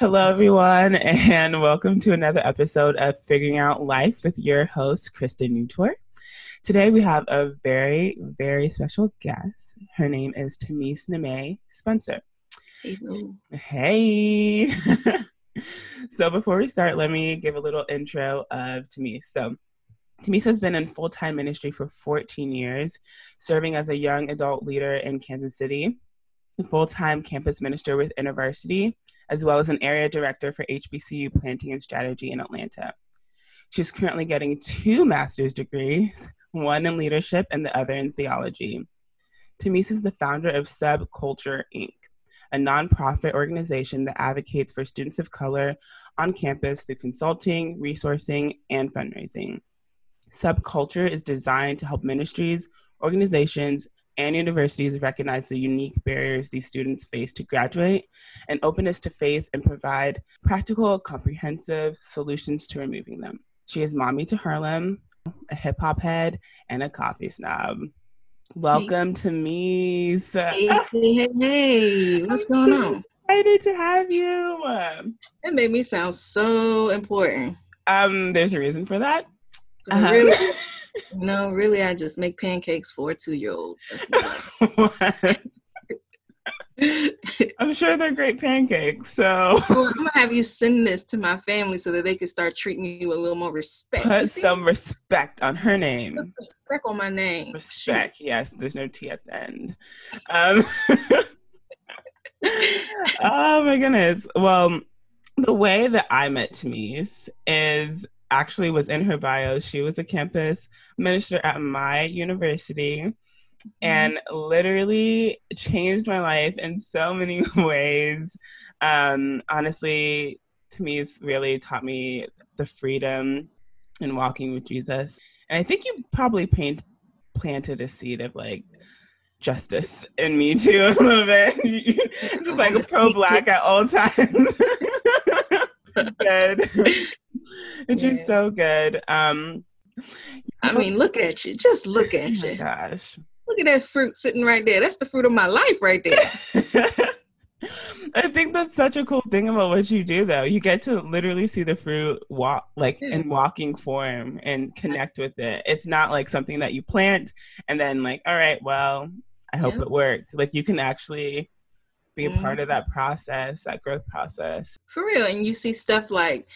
Hello, everyone, and welcome to another episode of Figuring Out Life with your host, Kristen Newtor. Today, we have a very, very special guest. Her name is Tamice Namae Spencer. Hello. Hey. so, before we start, let me give a little intro of Tamice. So, Tamice has been in full time ministry for 14 years, serving as a young adult leader in Kansas City, a full time campus minister with InterVarsity as well as an area director for HBCU Planting and Strategy in Atlanta. She's currently getting two master's degrees, one in leadership and the other in theology. Tamice is the founder of Subculture Inc., a nonprofit organization that advocates for students of color on campus through consulting, resourcing, and fundraising. Subculture is designed to help ministries, organizations, and universities recognize the unique barriers these students face to graduate and openness to faith and provide practical, comprehensive solutions to removing them. She is mommy to Harlem, a hip hop head, and a coffee snob. Welcome hey. to me. Hey, hey, hey, what's going on? Excited to have you. That made me sound so important. Um, there's a reason for that. Uh-huh. No, really, I just make pancakes for a two year old. I'm sure they're great pancakes. So well, I'm gonna have you send this to my family so that they can start treating you with a little more respect. Put some respect on her name. Put respect on my name. Respect. Shoot. Yes, there's no T at the end. Um, oh my goodness. Well, the way that I met Tamice is actually was in her bio. She was a campus minister at my university and literally changed my life in so many ways. Um, honestly, Tamice really taught me the freedom in walking with Jesus. And I think you probably paint, planted a seed of like justice in me too a little bit. Just like a pro black at all times. Good. It's yeah. so good. Um, I mean, look at you. Just look at oh you. gosh. Look at that fruit sitting right there. That's the fruit of my life right there. I think that's such a cool thing about what you do though. You get to literally see the fruit walk like in walking form and connect with it. It's not like something that you plant and then like, all right, well, I hope yeah. it worked. Like you can actually be a mm-hmm. part of that process, that growth process. For real. And you see stuff like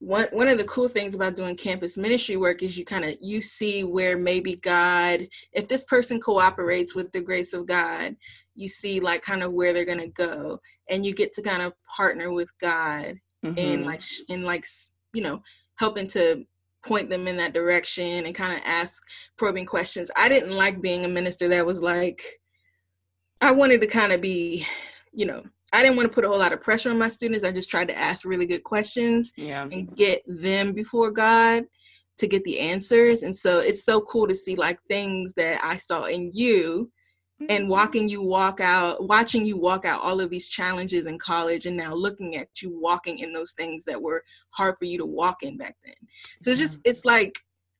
one one of the cool things about doing campus ministry work is you kind of you see where maybe God, if this person cooperates with the grace of God, you see like kind of where they're gonna go, and you get to kind of partner with God mm-hmm. and like in like you know helping to point them in that direction and kind of ask probing questions. I didn't like being a minister that was like I wanted to kind of be, you know, I didn't want to put a whole lot of pressure on my students. I just tried to ask really good questions yeah. and get them before God to get the answers. And so it's so cool to see like things that I saw in you and mm-hmm. walking you walk out, watching you walk out all of these challenges in college and now looking at you walking in those things that were hard for you to walk in back then. So it's just, it's like,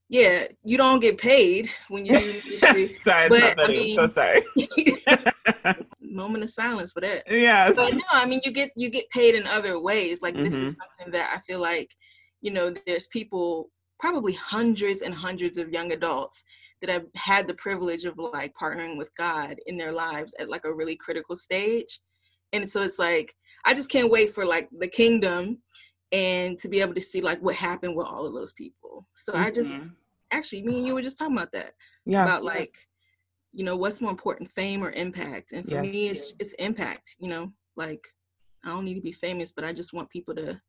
yeah, you don't get paid when you do ministry. sorry, but, I mean, I'm so sorry. moment of silence for that. Yeah. But no, I mean you get you get paid in other ways. Like mm-hmm. this is mm-hmm. something that I feel like, you know, there's people probably hundreds and hundreds of young adults that have had the privilege of like partnering with God in their lives at like a really critical stage. And so it's like I just can't wait for like the kingdom and to be able to see like what happened with all of those people. So mm-hmm. I just mm-hmm. actually me and you were just talking about that. Yeah. About like you know what's more important fame or impact? And for yes. me it's it's impact you know like i don't need to be famous but i just want people to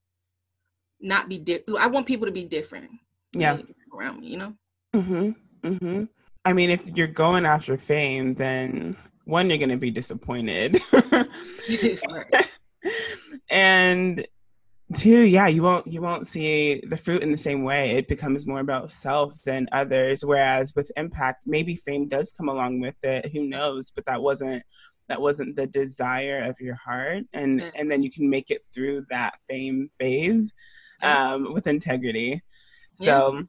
not be di- i want people to be different yeah. around me you know? Mhm mhm i mean if you're going after fame then one you're going to be disappointed. And Two, yeah, you won't you won't see the fruit in the same way. It becomes more about self than others. Whereas with impact, maybe fame does come along with it. Who knows? But that wasn't that wasn't the desire of your heart, and and then you can make it through that fame phase um, with integrity. So,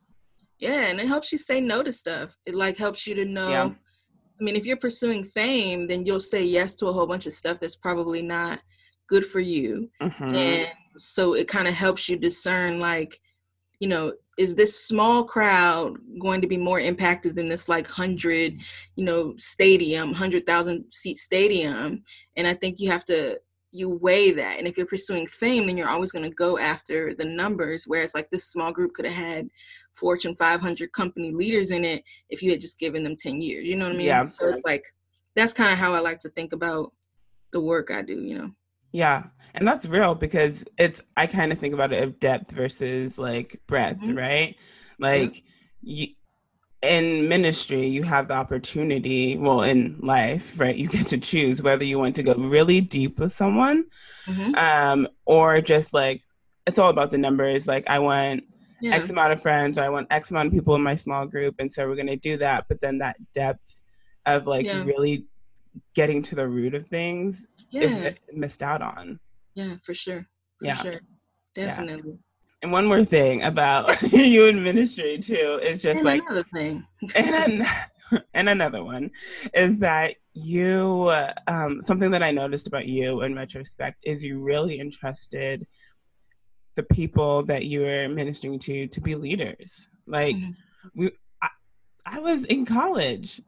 yeah. yeah, and it helps you say no to stuff. It like helps you to know. Yeah. I mean, if you're pursuing fame, then you'll say yes to a whole bunch of stuff that's probably not good for you. Mm-hmm. And so it kind of helps you discern like you know is this small crowd going to be more impacted than this like 100 you know stadium 100,000 seat stadium? And i think you have to you weigh that. And if you're pursuing fame then you're always going to go after the numbers whereas like this small group could have had fortune 500 company leaders in it if you had just given them 10 years you know what i mean? Yeah. so it's like that's kind of how i like to think about the work i do you know Yeah. And that's real because it's I kind of think about it of depth versus like breadth, Mhm. right? Like you in ministry you have the opportunity, well in life, right? You get to choose whether you want to go really deep with someone Mhm. um or just like it's all about the numbers. Like I want yeah X amount of friends or I want X amount of people in my small group and so we're going to do that, but then that depth of like Yeah. really getting to the root of things yeah is missed out on. yeah for sure for Yeah. sure definitely And one more thing about you in ministry too is just and like, another thing and an, and another one is that you um, something that I noticed about you in retrospect is you really entrusted the people that you were ministering to to be leaders. Like Mhm. we, I, I was in college.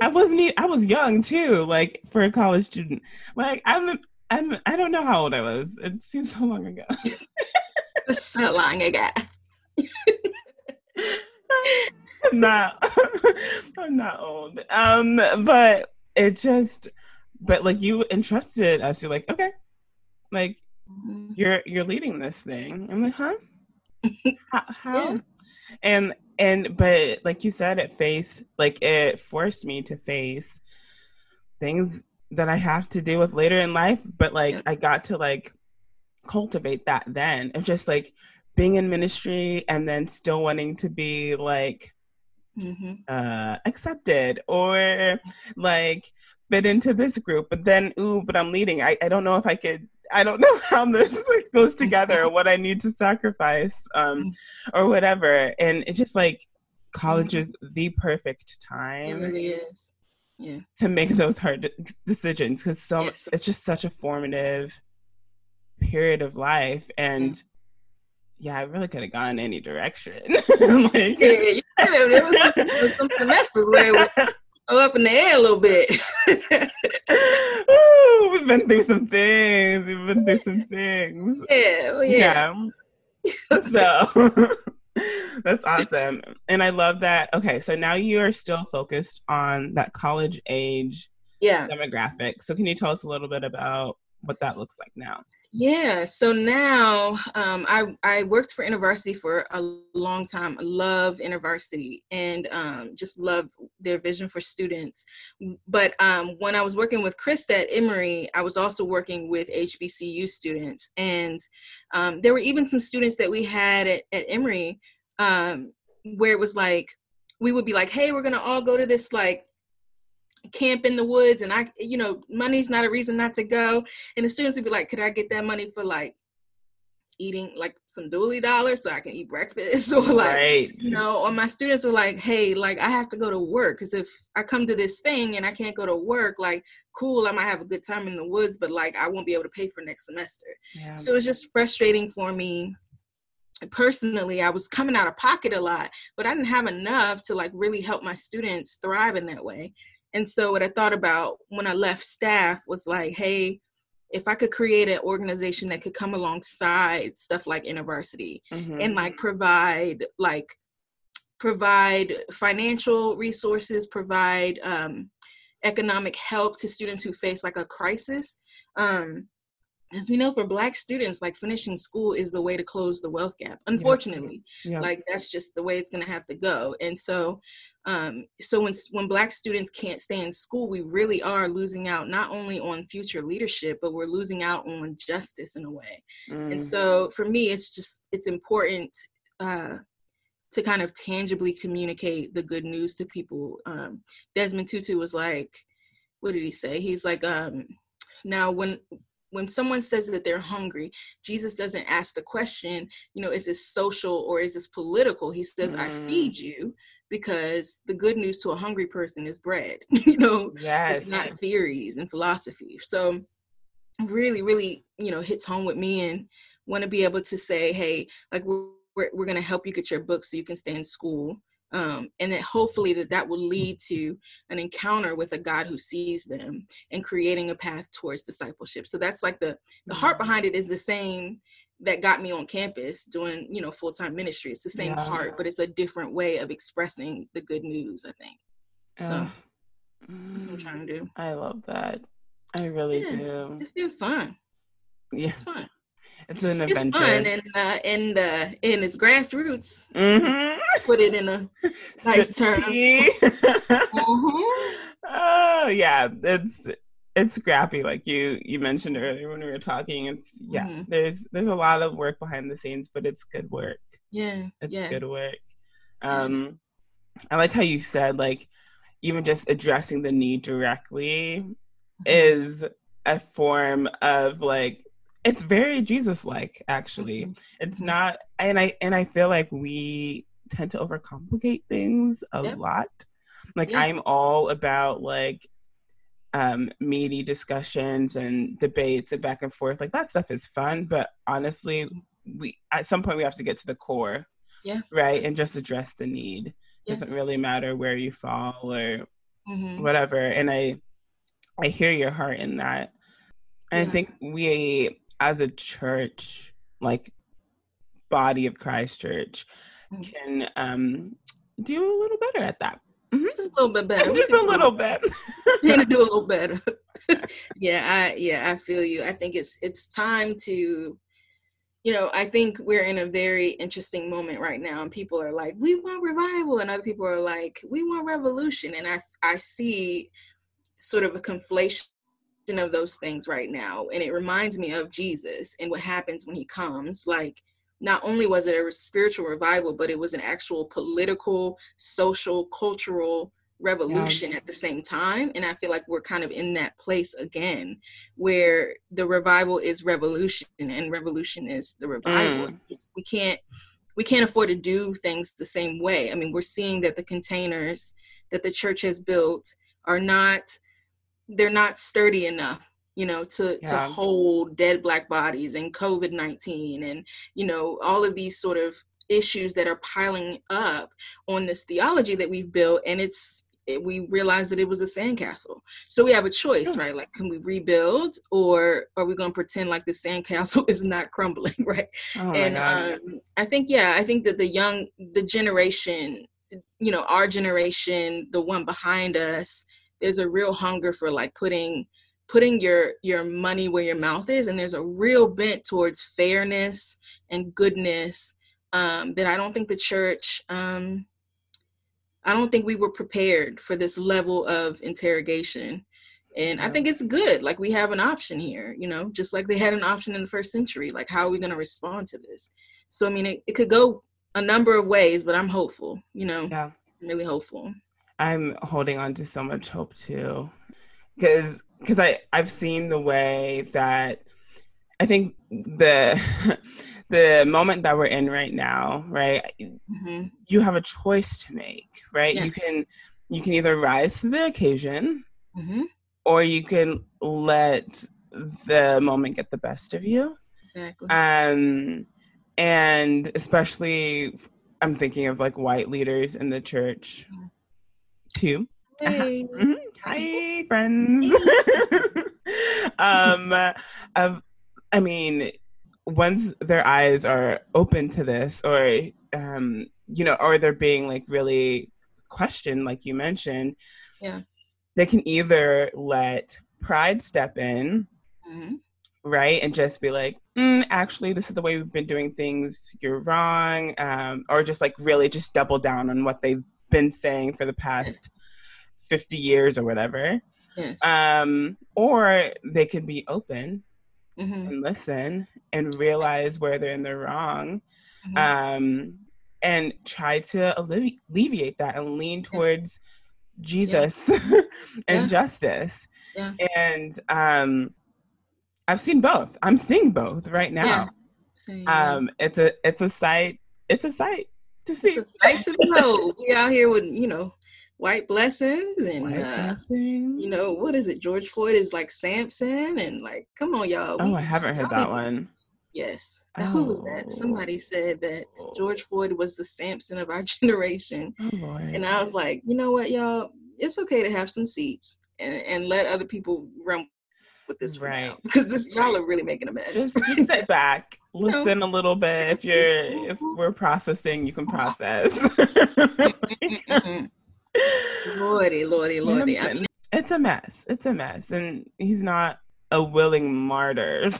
I wasn't. I was young too. Like for a college student. Like I'm. I'm. I don't know how old I was. It seems so long ago. So long ago. I'm not I'm not old. Um but it just but like you entrusted us, you're like, okay. Like Mhm. you're you're leading this thing. I'm like, huh? how, how? Yeah. And and but like you said, it faced like it forced me to face things that I have to deal with later in life. But like Yeah. I got to like cultivate that then. Of just like being in ministry and then still wanting to be like Mhm. uh accepted or like fit into this group but then ooh but i'm leading i, I don't know if i could i don't know how this like, goes together what i need to sacrifice um or whatever and it's just like college is the perfect It time really is. Yeah. to make those hard de- decisions because so Yes. it's just such a formative period of life and yeah i really could have gone any direction like Yeah, you could have. There was some, there was some semesters where it was up in the air a little bit. We've been through some things. We've been through some things. yeah, yeah. Yeah. So that's awesome. And I love that. Okay, so now you are still focused on that college age Yeah. demographic. So can you tell us a little bit about what that looks like now? Yeah. So now um, I I worked for InterVarsity for a long time. I love InterVarsity and um, just love their vision for students. But um, when I was working with Chris at Emory, I was also working with HBCU students, and um, there were even some students that we had at, at Emory um, where it was like we would be like, "Hey, we're gonna all go to this like." Camp in the woods and I you know money's not a reason not to go. And the students would be like, could I get that money for like eating like some dooley dollars so I can eat breakfast? Or like right. you know or my students were like hey like i have to go to work because if i come to this thing and i can't go to work like cool i might have a good time in the woods but like i won't be able to pay for next semester. Yeah. so it was just frustrating for me. Personally i was coming out of pocket a lot but i didn't have enough to like really help my students thrive in that way and so what i thought about when i left staff was like hey if i could create an organization that could come alongside stuff like university Mhm. and like provide like provide financial resources provide um, economic help to students who face like a crisis um, as we know for black students like finishing school is the way to close the wealth gap unfortunately yeah. like that's just the way it's going to have to go and so um, so when when black students can't stay in school we really are losing out not only on future leadership but we're losing out on justice in a way. Mm. and so for me it's just it's important uh, to kind of tangibly communicate the good news to people. Um, desmond tutu was like what did he say? He's like um, now when when someone says that they're hungry jesus doesn't ask the question you know is this social or is this political? He says i Mm. feed you because the good news to a hungry person is bread you know yes. it's not theories and philosophy so really really you know hits home with me and want to be able to say, hey, like we're, we're going to help you get your book so you can stay in school. Um, and that hopefully that that will lead to an encounter with a God who sees them and creating a path towards discipleship. So that's like the the heart mm-hmm. behind it is the same that got me on campus doing you know full-time ministry. It's the same yeah. heart, but it's a different way of expressing the good news. I think. So that's what I'm trying to do. I love that. I really yeah, do. It's been fun. Yeah, it's fun. It's an adventure. It's fun and uh, and uh, and it's grassroots. Mm-hmm. Put it in a nice term. mm-hmm. Oh yeah, it's it's scrappy, like you you mentioned earlier when we were talking. It's yeah, mm-hmm. there's there's a lot of work behind the scenes, but it's good work. Yeah, it's yeah. good work. Um, I like how you said like even just addressing the need directly mm-hmm. is a form of like it's very jesus like actually mm-hmm. it's mm-hmm. not and i and i feel like we tend to overcomplicate things a lot like i'm all about like um meaty discussions and debates and back and forth like that stuff is fun but honestly we at some point we have to get to the core yeah right and just address the need yes. doesn't really matter where you fall or mm-hmm. whatever and i i hear your heart in that and yeah. i think we as a church like body of christ church mm-hmm. can um do a little better at that mm-hmm. just a little bit better just a little bit trying to do a little better yeah i yeah i feel you i think it's it's time to you know, I think we're in a very interesting moment right now, and people are like, "We want revival," and other people are like, "We want revolution." And I I see sort of a conflation of those things right now, and it reminds me of Jesus and what happens when He comes. Like, not only was it a spiritual revival, but it was an actual political, social, cultural revolution yeah. at the same time and i feel like we're kind of in that place again where the revival is revolution and revolution is the revival mm. we can't we can't afford to do things the same way i mean we're seeing that the containers that the church has built are not they're not sturdy enough you know to yeah. to hold dead black bodies and covid-19 and you know all of these sort of issues that are piling up on this theology that we've built and it's it, we realized that it was a sandcastle. So we have a choice, right? Like, can we rebuild, or are we going to pretend like the sandcastle is not crumbling, right? Oh and um, I think, yeah, I think that the young, the generation, you know, our generation, the one behind us, there's a real hunger for like putting putting your your money where your mouth is and there's a real bent towards fairness and goodness um, that i don't think the church um, I don't think we were prepared for this level of interrogation. And. I think it's good. Like we have an option here, you know, just like they had an option in the first century. Like, how are we going to respond to this? So, I mean, it, it could go a number of ways, but I'm hopeful, you know, yeah. I'm really hopeful. I'm holding on to so much hope too. Cause, cause I, I've seen the way that I think the, the moment that we're in right now, right? Mm-hmm. You have a choice to make, right? Yeah. You can you can either rise to the occasion mm-hmm. or you can let the moment get the best of you. Exactly. Um and especially I'm thinking of like white leaders in the church too. Hey. Hi friends. um of I mean once their eyes are open to this or um you know or they're being like really questioned like you mentioned yeah they can either let pride step in mm-hmm. right and just be like mm, actually this is the way we've been doing things you're wrong um, or just like really just double down on what they've been saying for the past. 50 years or whatever yes. um, or they can be open mm-hmm. and listen and realize where they're in the wrong mm-hmm. um, and try to allevi- alleviate that and lean towards yeah. Jesus yeah. and yeah. justice. And um, I've seen both. I'm seeing both right now. Same, um, it's a it's a sight. It's a sight to see. It's a sight to behold. we out here with you know white blessings and white uh, blessings. you know what is it george floyd is like samson and like come on y'all oh i haven't heard that one Yes. Oh. Who was that? Oh. Somebody oh. said that oh. George Floyd was the Samson of our generation. Oh, and I was like, you know what, y'all? It's okay to have some seats and, and let other people run with this right because this y'all are really making a mess. Just, just sit back, listen a little bit. If you're if mm-hmm. we're processing, you can mm-hmm. process. Mm-hmm. Lordy, lordy, lordy. I mean, it's a mess. It's a mess, and he's not a willing martyr.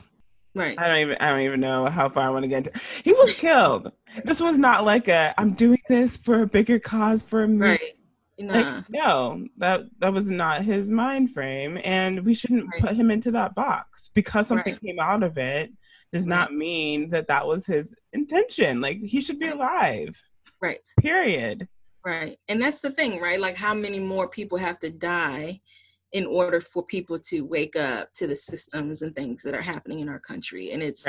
Right. I don't even I don't even know how far I want to get into. He was killed. This was not like a I'm doing this for a bigger cause for me. Right. Nah. Like, no, that that was not his mind frame, and we shouldn't right. put him into that box because something right. came out of it. Does right. not mean that that was his intention. Like he should be alive. Right. Period. Right, and that's the thing, right? Like how many more people have to die in order for people to wake up to the systems and things that are happening in our country, and it's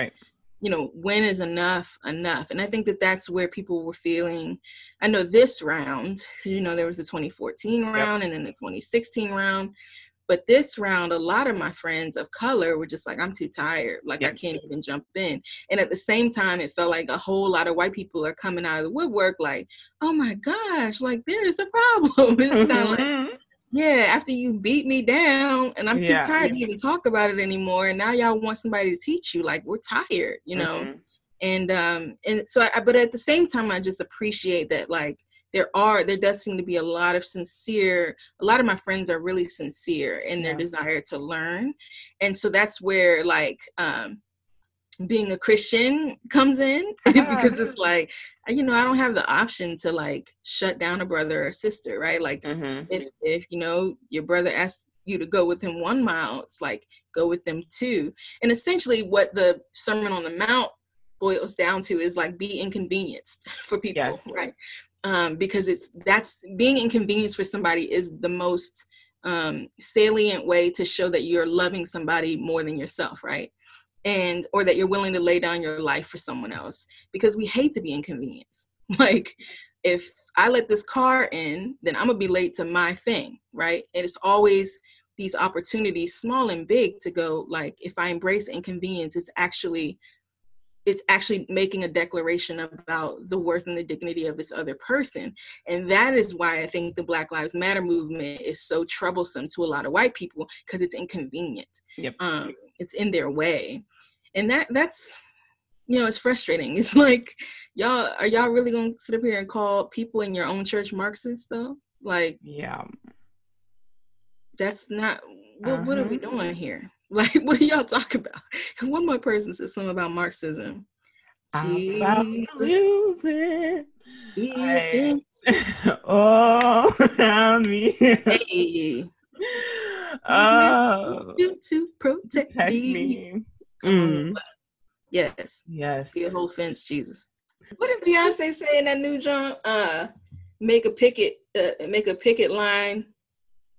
you know, when is enough enough? And I think that that's where people were feeling. I know this round, you know, there was the 2014 round yep. and then the 2016 round. But this round, a lot of my friends of color were just like, I'm too tired. Like, yep. I can't even jump in. And at the same time, it felt like a whole lot of white people are coming out of the woodwork, like, oh my gosh, like, there is a problem. It's kind of like, mm-hmm yeah, after you beat me down and I'm too yeah, tired yeah. to even talk about it anymore. And now y'all want somebody to teach you. Like we're tired, you know? Mm-hmm. And um and so I but at the same time I just appreciate that like there are there does seem to be a lot of sincere a lot of my friends are really sincere in their yeah. desire to learn. And so that's where like um being a Christian comes in because it's like, you know, I don't have the option to like shut down a brother or sister, right? Like mm-hmm. if if you know your brother asks you to go with him one mile, it's like go with them two. And essentially what the Sermon on the Mount boils down to is like be inconvenienced for people, yes. right? Um, because it's that's being inconvenienced for somebody is the most um salient way to show that you're loving somebody more than yourself, right? and or that you're willing to lay down your life for someone else because we hate to be inconvenienced like if i let this car in then i'm gonna be late to my thing right and it's always these opportunities small and big to go like if i embrace inconvenience it's actually it's actually making a declaration about the worth and the dignity of this other person. And that is why i think the black lives matter movement is so troublesome to a lot of white people because it's inconvenient. Yep. um, it's in their way. And that that's you know it's frustrating. It's like y'all are y'all really gonna sit up here and call people in your own church marxist though? Like yeah. That's not what, uh-huh. what are we doing here like what are y'all talk about one more person said something about marxism about losing I, oh, me. Hey. Oh, you to protect, protect me. me. Mm. Yes. Yes. Be a whole fence, Jesus. What did Beyonce say in that new joint? Uh, make a picket, uh, make a picket line,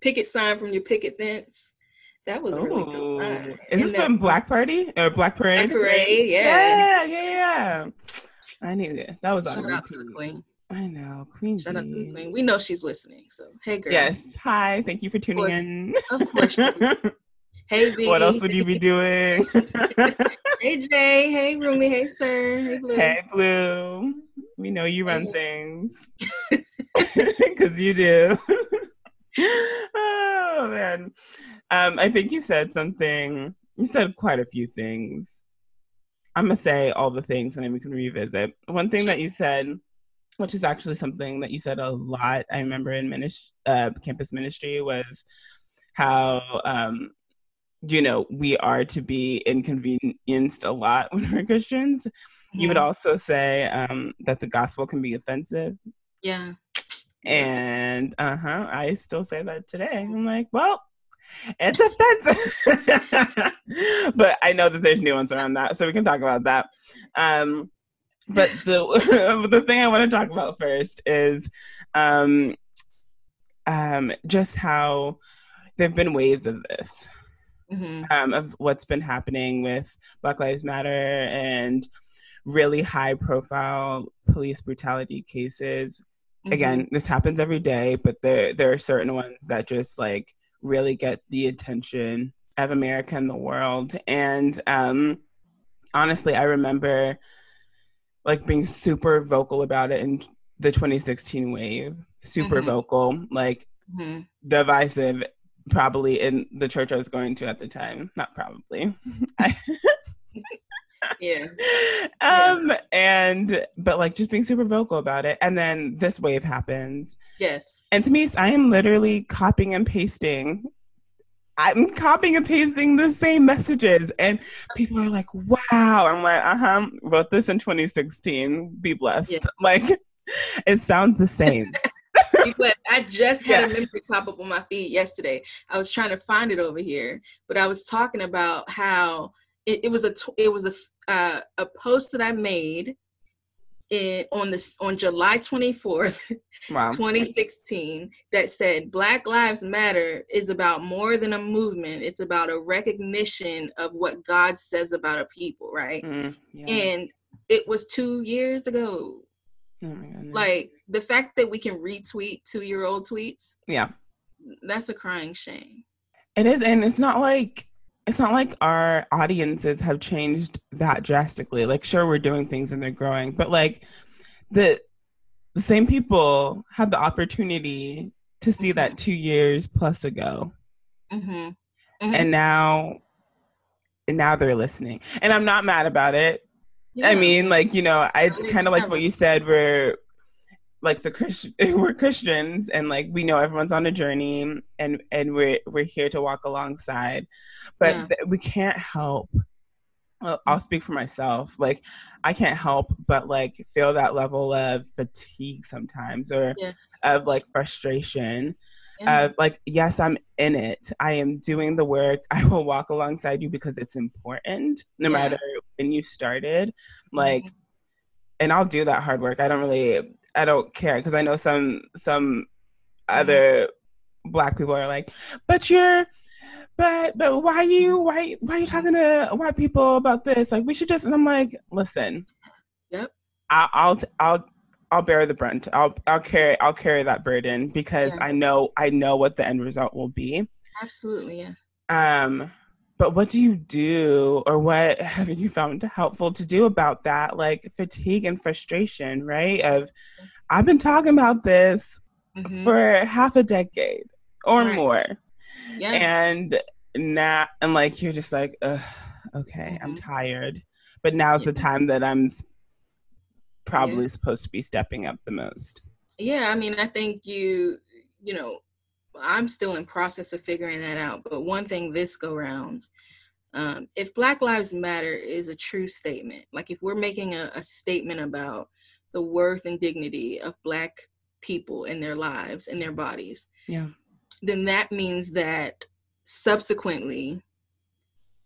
picket sign from your picket fence. That was really good. Oh. Line. Is this from Black Party or Black Parade? Black Parade, yeah. Yeah, yeah, yeah. I knew it. That was on Shout Queen. I know, Queen. Shout out to the Queen. We know she's listening. So, hey, girl. Yes. Hi. Thank you for tuning of in. Of course. hey, B. What else would you be doing? hey, Jay. Hey, Rumi. Hey, sir. Hey, Blue. Hey, Blue. We know you run hey. things because you do. Oh man, um, I think you said something. You said quite a few things. I'm gonna say all the things, and then we can revisit. One thing that you said which is actually something that you said a lot. I remember in ministry, uh, campus ministry was how um, you know we are to be inconvenienced a lot when we're Christians. Mm-hmm. You would mm-hmm. also say um, that the gospel can be offensive. Yeah. And uh huh, I still say that today. I'm like, well, it's offensive, but I know that there's nuance around that, so we can talk about that. Um, but the the thing I want to talk about first is um, um, just how there've been waves of this. Mm-hmm. Um, of what's been happening with Black Lives Matter and really high profile police brutality cases. Mm-hmm. Again, this happens every day, but there there are certain ones that just like really get the attention of America and the world. And um, honestly, I remember like being super vocal about it in the 2016 wave. Super mm-hmm. vocal, like mm-hmm. divisive, probably in the church I was going to at the time. Not probably. yeah. Um yeah. and but like just being super vocal about it and then this wave happens. Yes. And to me I am literally copying and pasting I'm copying and pasting the same messages, and people are like, "Wow!" I'm like, "Uh huh." Wrote this in 2016. Be blessed. Yeah. Like, it sounds the same. But I just had yeah. a memory pop up on my feed yesterday. I was trying to find it over here, but I was talking about how it, it was a it was a uh, a post that I made in, on this on July 24th, wow. 2016, that said Black Lives Matter is about more than a movement. It's about a recognition of what God says about a people, right? Mm, yeah. And it was two years ago. Oh like the fact that we can retweet two year old tweets. Yeah. That's a crying shame. It is. And it's not like it's not like our audiences have changed that drastically. Like, sure, we're doing things and they're growing, but like the the same people had the opportunity to see that two years plus ago, mm-hmm. Mm-hmm. and now, and now they're listening. And I'm not mad about it. Yeah. I mean, like you know, it's kind of like what you said. We're like the Christian we're Christians and like we know everyone's on a journey and and we're we're here to walk alongside but yeah. th- we can't help well, I'll speak for myself like I can't help but like feel that level of fatigue sometimes or yes. of like frustration yeah. of like yes I'm in it I am doing the work I will walk alongside you because it's important no yeah. matter when you started like mm-hmm. and I'll do that hard work I don't really I don't care because I know some some other mm-hmm. black people are like, but you're but but why you why why are you talking to white people about this? Like we should just and I'm like, listen. Yep. I, I'll I'll I'll bear the brunt. I'll I'll carry I'll carry that burden because yeah. I know I know what the end result will be. Absolutely, yeah. Um but what do you do or what have you found helpful to do about that like fatigue and frustration right of i've been talking about this mm-hmm. for half a decade or right. more yeah. and now and like you're just like okay mm-hmm. i'm tired but now's yeah. the time that i'm probably yeah. supposed to be stepping up the most yeah i mean i think you you know I'm still in process of figuring that out. But one thing this go round, um, if Black Lives Matter is a true statement, like if we're making a, a statement about the worth and dignity of Black people in their lives and their bodies, yeah, then that means that subsequently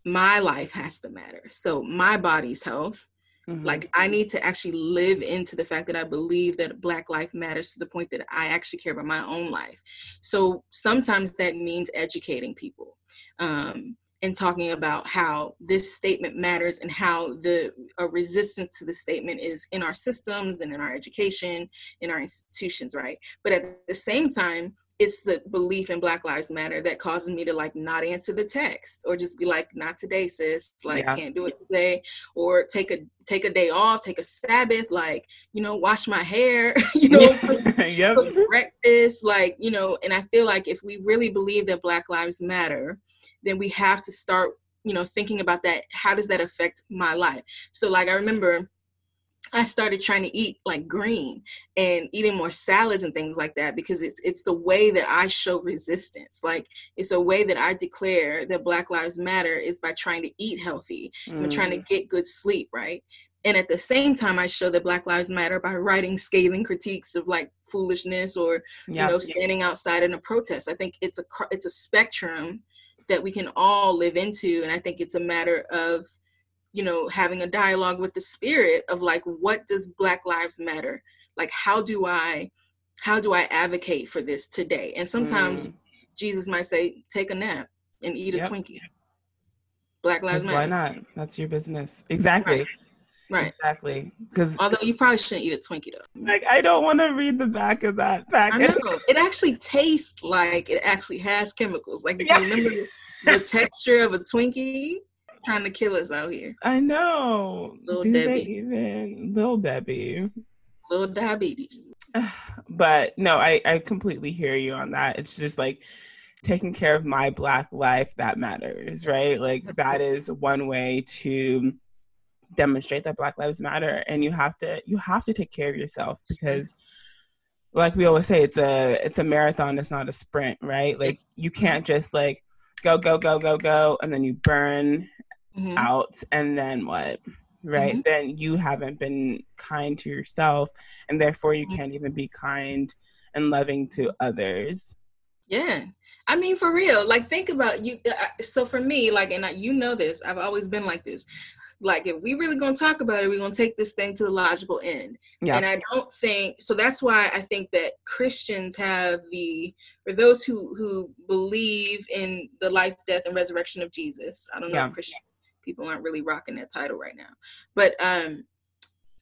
my life has to matter. So my body's health, Mm-hmm. Like I need to actually live into the fact that I believe that Black life matters to the point that I actually care about my own life. So sometimes that means educating people. Um, and talking about how this statement matters and how the resistance to the statement is in our systems and in our education in our institutions right but at the same time it's the belief in black lives matter that causes me to like not answer the text or just be like not today sis. Like yeah. can't do it today. Or take a take a day off take a sabbath like you know wash my hair you know yep. breakfast like you know and i feel like if we really believe that black lives matter then we have to start you know thinking about that. How does that affect my life? So like i remember I started trying to eat like green and eating more salads and things like that because it's it's the way that I show resistance. Like it's a way that I declare that Black Lives Matter is by trying to eat healthy mm. and trying to mm. get good sleep, right? And at the same time, I show that Black Lives Matter by writing scathing critiques of like foolishness or you know standing outside in a protest. I think it's a it's a spectrum that we can all live into, and I think it's a matter of you know having a dialogue with the spirit of like what does black lives matter like how do i how do i advocate for this today and sometimes mm. jesus might say take a nap and eat yep. a twinkie black lives matter why not that's your business exactly right. Right. Exactly. Because although you probably shouldn't eat a Twinkie though. Like I don't want to read the back of that packet. I know. It actually tastes like it actually has chemicals. Like you remember the texture of a Twinkie, trying to kill us out here. I know. Little Do they even little Debbie? Little diabetes. but no, I I completely hear you on that. It's just like taking care of my black life that matters, right? Like that is one way to demonstrate that black lives matter and you have to you have to take care of yourself because like we always say it's a it's a marathon it's not a sprint right like you can't just like go go go go go and then you burn Mhm. out and then what right Mhm. then you haven't been kind to yourself and therefore you Mhm. can't even be kind and loving to others Yeah. I mean, for real, like think about you. uh, So for me, like, and I, you know this, I've always been like this. Like, if we really gonna talk about it, we're gonna take this thing to the logical end. Yeah. And I don't think so. That's why I think that Christians have the, or those who who believe in the life, death, and resurrection of Jesus. I don't know Yeah. if Christian people aren't really rocking that title right now, but um,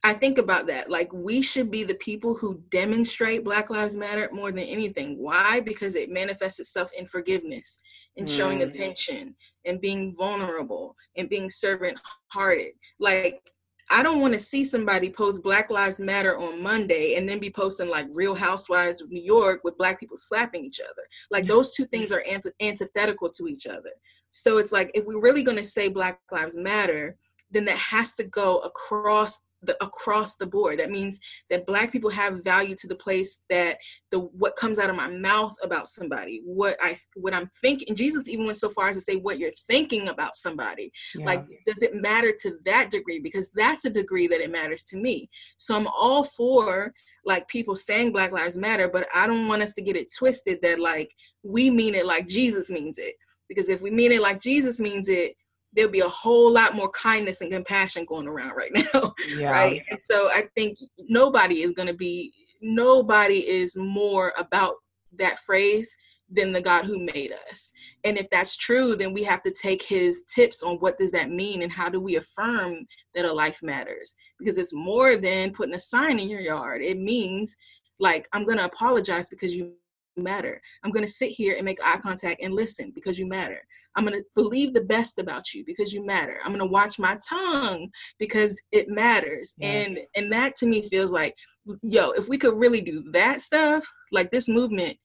I think about that. Like, we should be the people who demonstrate Black Lives Matter more than anything. Why? Because it manifests itself in forgiveness and showing Mm. attention and being vulnerable and being servant hearted. Like, I don't want to see somebody post Black Lives Matter on Monday and then be posting like Real Housewives of New York with Black people slapping each other. Like, those two things are anth- antithetical to each other. So it's like, if we're really going to say Black Lives Matter, then that has to go across the across the board. That means that black people have value to the place that the what comes out of my mouth about somebody what i what i'm thinking jesus even went so far as to say what you're thinking about somebody. Yeah. like does it matter to that degree? Because that's a degree that it matters to me. So i'm all for like people saying black lives matter but i don't want us to get it twisted that like we mean it like jesus means it because if we mean it like jesus means it there'll be a whole lot more kindness and compassion going around right now yeah. right? And so i think nobody is going to be nobody is more about that phrase than the god who made us. And if that's true then we have to take his tips on what does that mean and how do we affirm that a life matters? Because it's more than putting a sign in your yard. It means like i'm going to apologize because you matter. I'm going to sit here and make eye contact and listen because you matter. I'm going to believe the best about you because you matter. I'm going to watch my tongue because it matters. And and that to me feels like yo if we could really do that stuff like this movement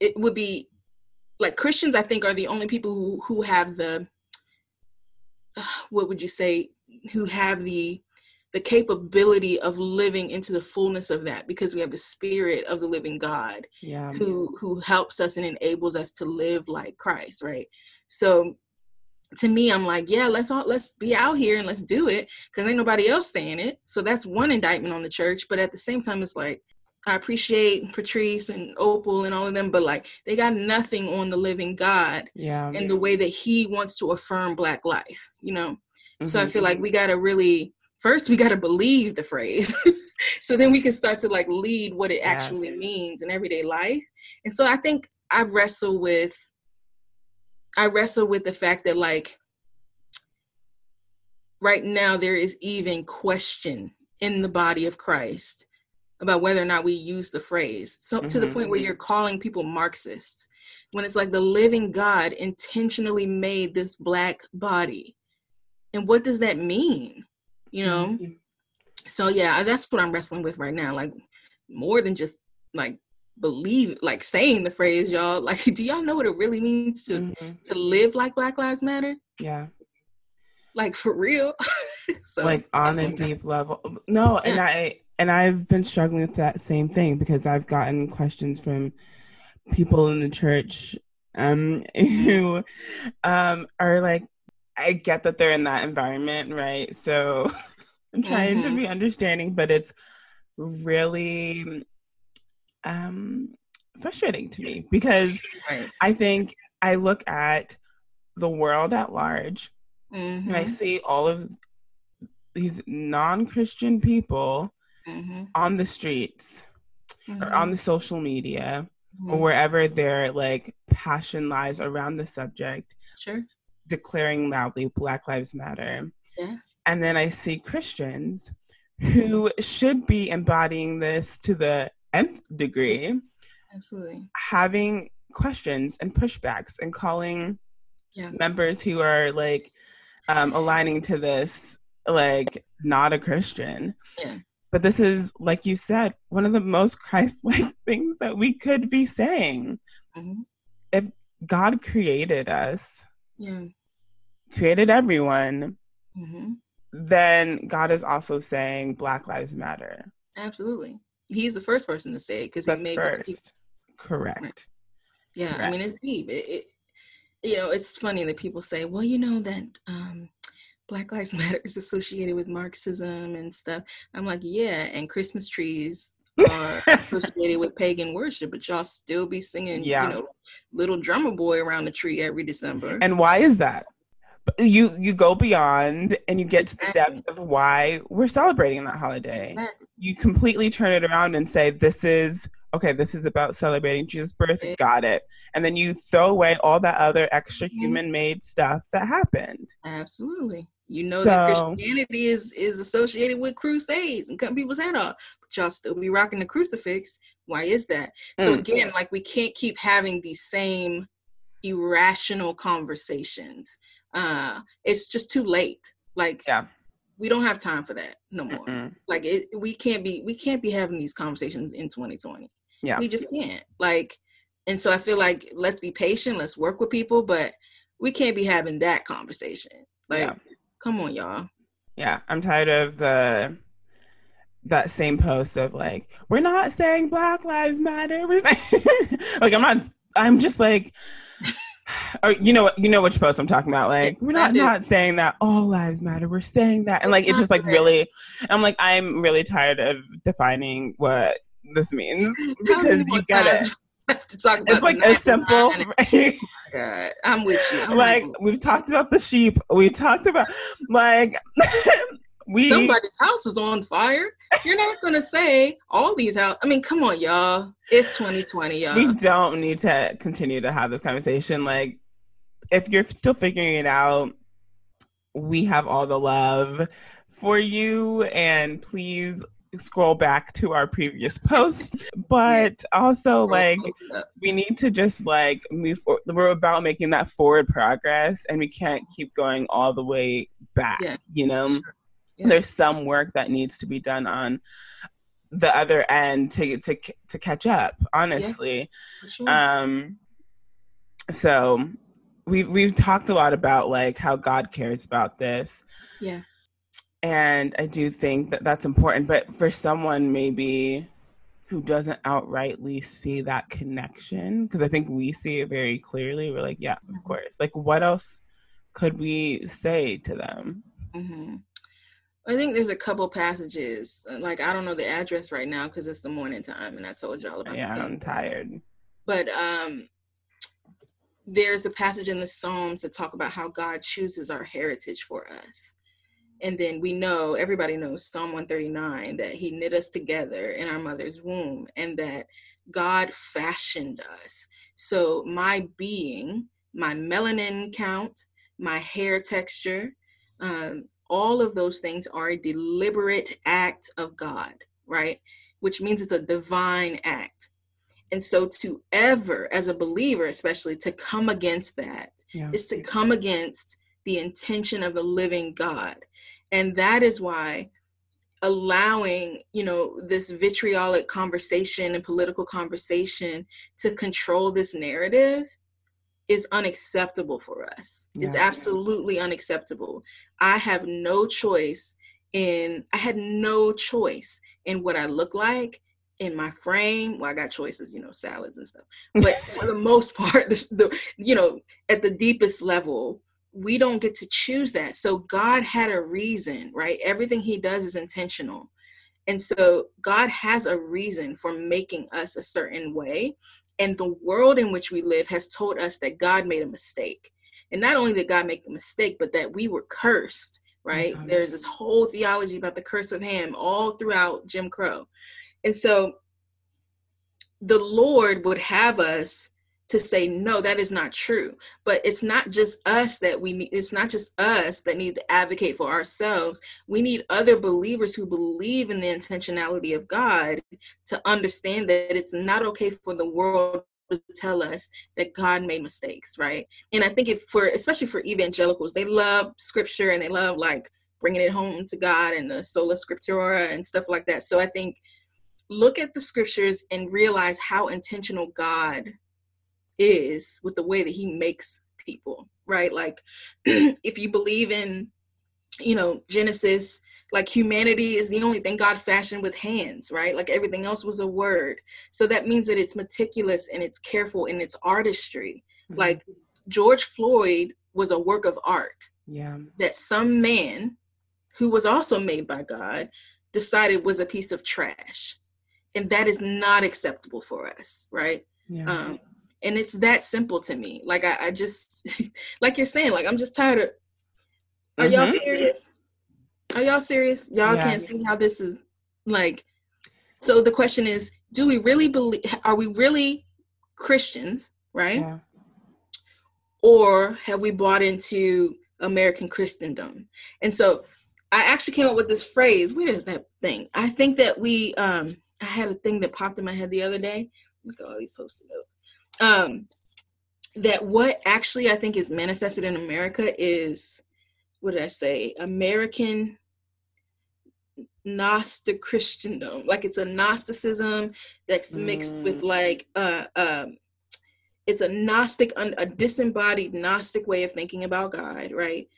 it would be like christians i think are the only people who who have the what would you say who have the the capability of living into the fullness of that because we have the spirit of the living god yeah. who who helps us and enables us to live like Christ, right? So to me, I'm like, yeah, let's all let's be out here and let's do it because ain't nobody else saying it. So that's one indictment on the church. But at the same time, it's like I appreciate Patrisse and Opal and all of them, but like they got nothing on the living God yeah. and the way that He wants to affirm Black life, you know. So I Mhm. feel like we gotta really first we gotta believe the phrase. so then we can start to like lead what it actually means in everyday life. And so I think I wrestle with I wrestle with the fact that like right now there is even question in the body of Christ about whether or not we use the phrase. So to the point where mm-hmm. you're calling people Marxists when it's like the living God intentionally made this black body. And what does that mean? You know? Mhm. So yeah, that's what I'm wrestling with right now. Like more than just like believe like saying the phrase, y'all. Like, do y'all know what it really means to Mhm. to live like Black Lives Matter? yeah. Like for real. so like on a deep level. No, and I and I've been struggling with that same thing because I've gotten questions from people in the church um who um are like I get that they're in that environment, right? So I'm trying to Mhm. be understanding, but it's really um frustrating to me because Right. I think I look at the world at large and I Mhm, see all of these non-Christian people mhm, on the streets or on the social media or mhm. wherever their like passion lies around the subject Sure. Declaring loudly black lives matter Yeah. and then i see christians who should be embodying this to the nth degree Absolutely. having questions and pushbacks and calling Yeah. members who are like um, aligning to this, like not a Christian. Yeah. But this is, like you said, one of the most Christ-like things that we could be saying. Mhm. If God created us, Yeah. Created everyone, hmm then God is also saying Black Lives Matter. Absolutely. He's the first person to say it because he made Black people- first. Correct. Yeah, I mean it's deep. It, it, you know, it's funny that people say, "Well, you know that um, Black Lives Matter is associated with Marxism and stuff." I'm like, "Yeah," and Christmas trees are associated with pagan worship, but y'all still be singing, Yeah. you know, "Little Drummer Boy" around the tree every December. And why is that? You you go beyond and you get to the depth of why we're celebrating that holiday. You completely turn it around and say this is okay, this is about celebrating Jesus' birth. Got it. And then you throw away all that other extra Mhm. human made stuff that happened. Absolutely. You know that Christianity is is associated with crusades and cutting people's head off, but y'all still be rocking the crucifix. Why is that? So Mm. again, like we can't keep having these same irrational conversations. Uh it's just too late. Like Yeah. we don't have time for that no more. Mm-mm. Like it we can't be we can't be having these conversations in 2020. Yeah. We just can't. Like and so I feel like let's be patient, let's work with people, but we can't be having that conversation. Like Yeah. come on y'all. Yeah, I'm tired of the that same post of like, we're not saying Black Lives Matter. We're saying like I'm not. I'm just like, or you know what? You know which post I'm talking about. Like, we're not not saying that all lives matter. We're saying that, and like it's just like really. I'm like I'm really tired of defining what this means because you get it. times I have to talk about It's like a simple. 99? God, I'm with you. I'm like we've talked about the sheep. We talked about like we. somebody's house is on fire. You're not gonna say all these house. I mean, come on, y'all. It's 2020, y'all. we don't need to continue to have this conversation. Like, if you're still figuring it out, we have all the love for you, and please scroll back to our previous post. But also, So like, we need to just like move. We're about making that forward progress, and we can't keep going all the way back. Yeah. You know, Sure. Yeah. there's some work that needs to be done on the other end to to to catch up. Honestly, For sure. um, so we've we've talked a lot about like how God cares about this, yeah. and I do think that that's important. But for someone maybe who doesn't outrightly see that connection, because I think we see it very clearly, we're like, yeah, of course. Like, what else could we say to them? hmm I think there's a couple passages. uh, Like I don't know the address right now because it's the morning time, and I told y'all about. Yeah. I'm tired. but um there's a passage in the psalms that talk about how god chooses our heritage for us and then we know everybody knows psalm 139 that he knit us together in our mother's womb and that god fashioned us so my being my melanin count my hair texture um, all of those things are a deliberate act of god right which means it's a divine act and so to ever, as a believer, especially to come against that Yeah. is to come against the intention of the living God. And that is why allowing, you know, this vitriolic conversation and political conversation to control this narrative is unacceptable for us. It's absolutely unacceptable. I have no choice in I had no choice in what I look like in my frame. Well, I got choices, you know, salads and stuff. But for the most part, the, the you know, at the deepest level, we don't get to choose that. So God had a reason, right? Everything he does is intentional. And so God has a reason for making us a certain way. And the world in which we live has told us that God made a mistake. And not only did God make a mistake, but that we were cursed, right? Mhm. There's this whole theology about the curse of Ham all throughout Jim Crow. And so the Lord would have us to say, no, that is not true. But it's not just us that we need, it's not just us that need to advocate for ourselves. We need other believers who believe in the intentionality of God to understand that it's not okay for the world to tell us that God made mistakes, right? And I think if for especially for evangelicals, they love scripture and they love like bringing it home to God and the sola scriptura and stuff like that. So I think look at the scriptures and realize how intentional God is with the way that he makes people, right? Like if you believe in you know Genesis like humanity is the only thing God fashioned with hands, right? Like everything else was a word. So that means that it's meticulous and it's careful in its artistry. Mm-hmm. Like George Floyd was a work of art. Yeah. That some man who was also made by God decided was a piece of trash. And that is not acceptable for us, right? Yeah. Um, and it's that simple to me. Like I, I just like you're saying, like I'm just tired of are mm-hmm. y'all serious? Are y'all serious? Y'all yeah. can't see how this is like. So the question is, do we really believe? Are we really Christians, right? Yeah. Or have we bought into American Christendom? And so I actually came up with this phrase. Where is that thing? I think that we. um I had a thing that popped in my head the other day. Look at all these post-it notes. Um, that what actually I think is manifested in America is what did I say? American Gnostic Christendom. Like it's a Gnosticism that's mixed mm. with like uh um it's a Gnostic, a disembodied Gnostic way of thinking about God, right?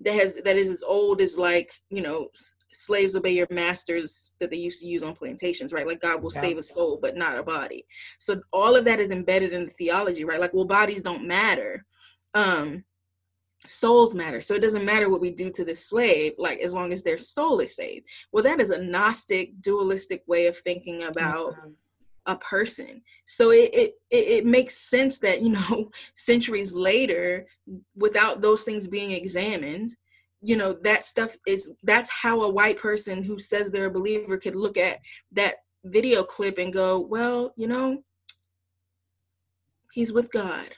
That has that is as old as like you know slaves obey your masters that they used to use on plantations, right? Like God will yeah. save a soul, but not a body. So all of that is embedded in the theology, right? Like well, bodies don't matter. Um, souls matter. So it doesn't matter what we do to the slave, like as long as their soul is saved. Well, that is a Gnostic, dualistic way of thinking about mm-hmm. A person. So it, it it makes sense that you know centuries later, without those things being examined, you know that stuff is that's how a white person who says they're a believer could look at that video clip and go, well, you know, he's with God.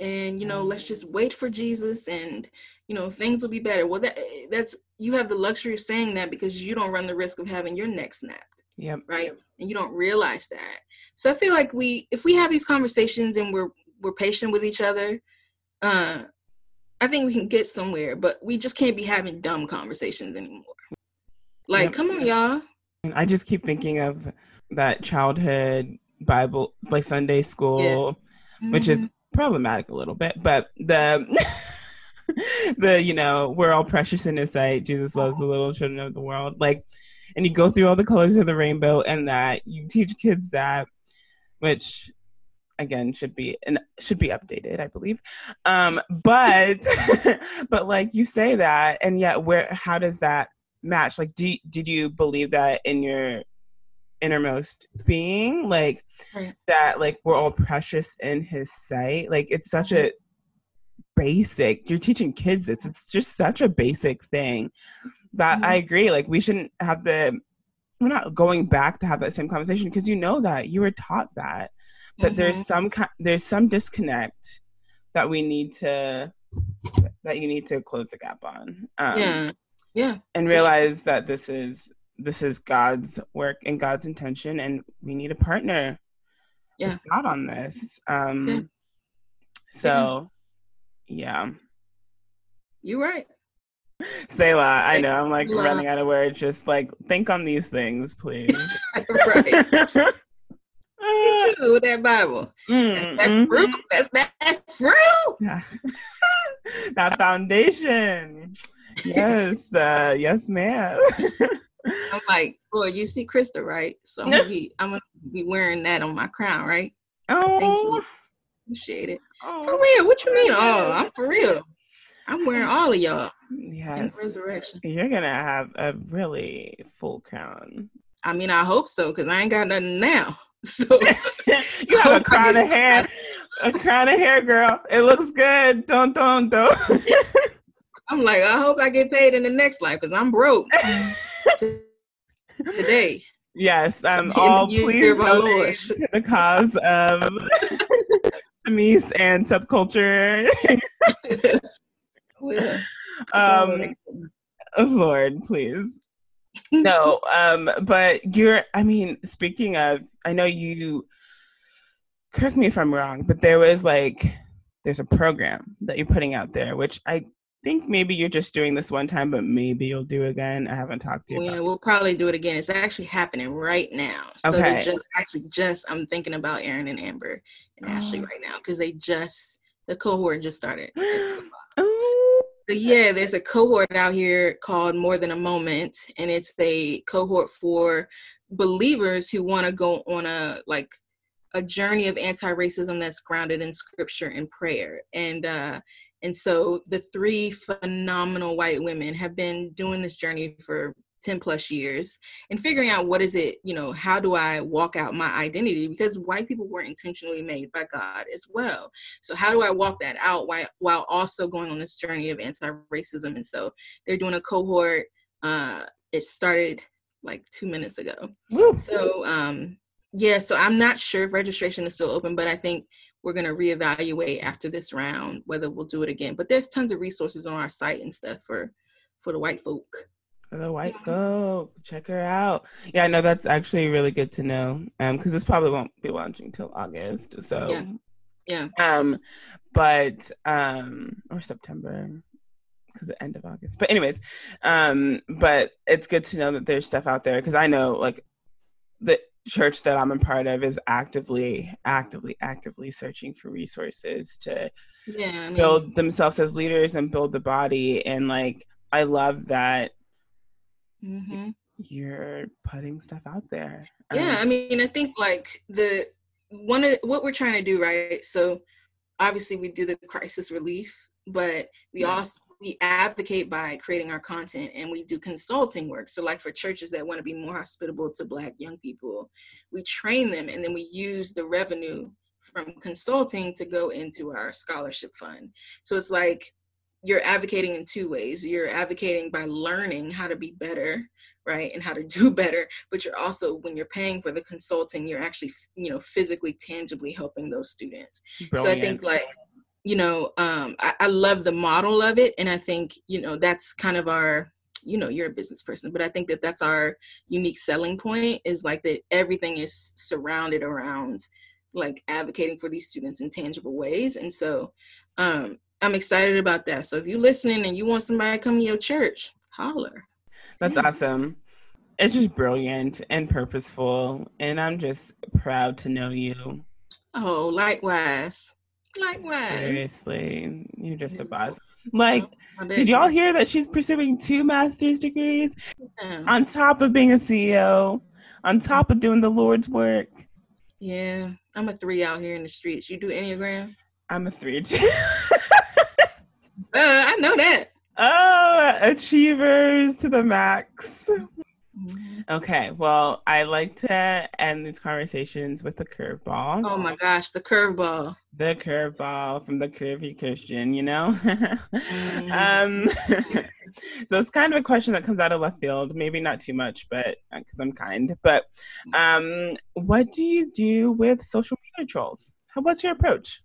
And you know mm-hmm. let's just wait for jesus and you know things will be better. Well that eh, that's you have the luxury of saying that because you don't run the risk of having your neck snapped Yep. right? And you don't realize that so i feel like we if we have these conversations and we're we're patient with each other uh i think we can get somewhere but we just can't be having dumb conversations anymore like yep. come on y'all i just keep thinking of that childhood bible like sunday school yeah. mm-hmm. which is mm-hmm problematic a little bit, but the the you know we're all precious in His sight. Jesus loves the little children of the world. Like, and you go through all the colors of the rainbow, and that you teach kids that, which again should be and should be updated i believe um but but like you say that and yet where how does that match like do, did you believe that in your innermost being like right. that like we're all precious in his sight like it's such mm-hmm. a basic you're teaching kids this it's just such a basic thing that mm-hmm. i agree like we shouldn't have the we're not going back to have that same conversation because you know that you were taught that but mm-hmm. there's some there's some disconnect that we need to that you need to close the gap on um, yeah yeah and realize sure. that this is this is God's work and God's intention, and we need a partner yeah. with God on this. Um, yeah. So, yeah. You're right. Selah, I know I'm like running out of words. Just like think on these things, please. right. with that Bible. Mm, that's that mm-hmm. fruit. That's that fruit. Yeah. that foundation. Yes, uh, yes, ma'am. I'm like, boy, you see Krista, right? So I'm gonna be I'm gonna be wearing that on my crown, right? Oh thank you. Appreciate it. Oh. For real. What you mean? Oh, I'm for real. I'm wearing all of y'all. Yes. resurrection. You're gonna have a really full crown. I mean, I hope so, because I ain't got nothing now. So you have a crown of hair. A crown of hair, girl. It looks good. Don't don't don't. I'm like, I hope I get paid in the next life because I'm broke today. Yes, um, all please donate to the cause of Tamice and subculture. Um, Lord, please. No, um, but you're. I mean, speaking of, I know you correct me if I'm wrong, but there was like there's a program that you're putting out there, which I think maybe you're just doing this one time, but maybe you'll do again. I haven't talked to you. Yeah, we'll probably do it again. It's actually happening right now. So Okay. they just actually just I'm thinking about Aaron and Amber and Ashley Oh. right now because they just the cohort just started. But yeah, there's a cohort out here called More Than a Moment, and it's a cohort for believers who want to go on a like a journey of anti-racism that's grounded in scripture and prayer. And uh and so the three phenomenal white women have been doing this journey for 10 plus years and figuring out what is it, you know, how do I walk out my identity? Because white people were intentionally made by God as well. So how do I walk that out while while also going on this journey of anti-racism? And so they're doing a cohort. Uh, it started like two minutes ago. woo. So um, yeah, so I'm not sure if registration is still open, but I think we're gonna reevaluate after this round whether we'll do it again. But there's tons of resources on our site and stuff for for the white folk. The white folk, check her out. Yeah, I know that's actually really good to know. Um, because this probably won't be launching till August. So Yeah. Yeah. Um, but um, or September because the end of August. But anyways, um, but it's good to know that there's stuff out there because I know like the church that I'm a part of is actively, actively, actively searching for resources to Yeah. I mean, build themselves as leaders and build the body. And like, I love that mhm. you're putting stuff out there. yeah Um, i mean i think like the one of what we're trying to do right so obviously we do the crisis relief but we Yeah. also we advocate by creating our content and we do consulting work so like for churches that want to be more hospitable to black young people we train them and then we use the revenue from consulting to go into our scholarship fund so it's like you're advocating in two ways. You're advocating by learning how to be better right and how to do better but you're also when you're paying for the consulting you're actually you know physically tangibly helping those students. So i think like you know um I, I love the model of it and i think you know that's kind of our you know you're a business person but i think that that's our unique selling point is like that everything is surrounded around like advocating for these students in tangible ways. And so um i'm excited about that so if you're listening and you want somebody to come to your church holler That's Yeah. awesome. It's just brilliant and purposeful, and I'm just proud to know you. oh likewise likewise Seriously, you're just a boss. Like, oh, How did y'all hear that she's pursuing two master's degrees Yeah. on top of being a CEO, on top of doing the Lord's work? Yeah, I'm a three out here in the streets. You do Enneagram? I'm a three too. Uh, I know that. oh, achievers to the max. Okay, well, I like to end these conversations with a curveball. Oh my gosh, the curveball. the curveball from the curvy Christian, you know? Mm-hmm. um, so it's kind of a question that comes out of left field, maybe not too much, but because I'm kind. But um, what do you do with social media trolls? How, what's your approach?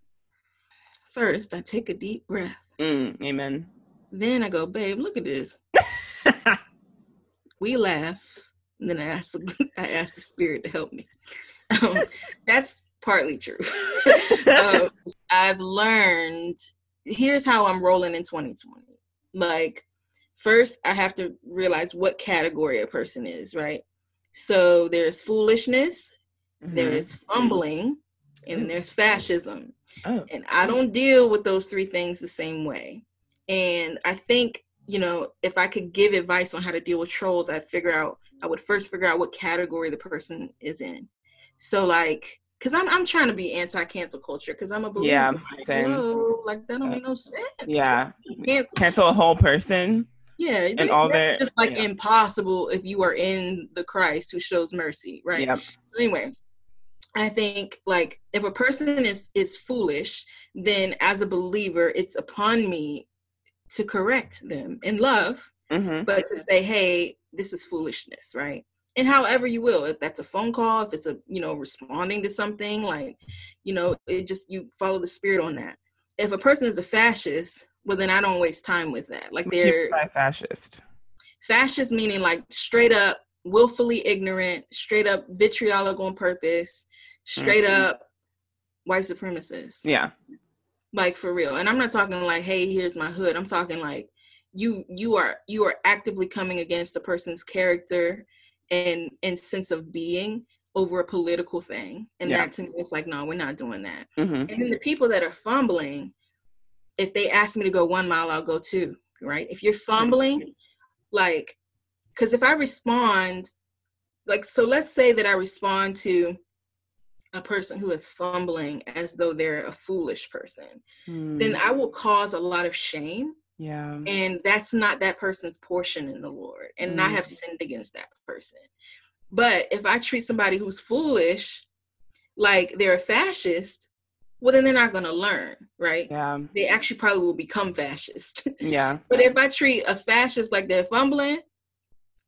First, I take a deep breath. Mm, amen. Then I go, babe, look at this. We laugh. And then I ask, the, I ask the spirit to help me. Um, that's partly true. Um, I've learned. Here's how I'm rolling in 2020. Like, first, I have to realize what category a person is, right? So there's foolishness, Mhm. there's fumbling, and there's fascism. Oh, And I oh. don't deal with those three things the same way. And I think, you know, if I could give advice on how to deal with trolls, I'd figure out, I would first figure out what category the person is in. So, like, because I'm, I'm trying to be anti cancel culture because I'm a believer. Yeah, Like, same. whoa, like, that don't make no sense. yeah. Cancel. Cancel a whole person. Yeah, And all their- just like yeah. impossible if you are in the Christ who shows mercy, right? Yep. So anyway, I think like if a person is is foolish, then as a believer, it's upon me to correct them in love, hmm but to say, hey, this is foolishness, right? And however you will, if that's a phone call, if it's a you know responding to something, like you know, it just you follow the spirit on that. If a person is a fascist, well then I don't waste time with that. Like What do you they're fascist. fascist meaning like straight up willfully ignorant straight up vitriolic on purpose straight Mhm. up white supremacists. Yeah. Like for real. And I'm not talking like, hey, here's my hood. I'm talking like you you are you are actively coming against a person's character and and sense of being over a political thing. And yeah. that to me is like, no, we're not doing that. Mm-hmm. And then the people that are fumbling, if they ask me to go one mile, I'll go two. Right. If you're fumbling, like, because if I respond, like, so let's say that I respond to a person who is fumbling as though they're a foolish person, mm. then I will cause a lot of shame. Yeah. And that's not that person's portion in the Lord. And mm. I have mm. sinned against that person. But if I treat somebody who's foolish like they're a fascist, well then they're not going to learn, right? Yeah. They actually probably will become fascist. Yeah. but if I treat a fascist like they're fumbling,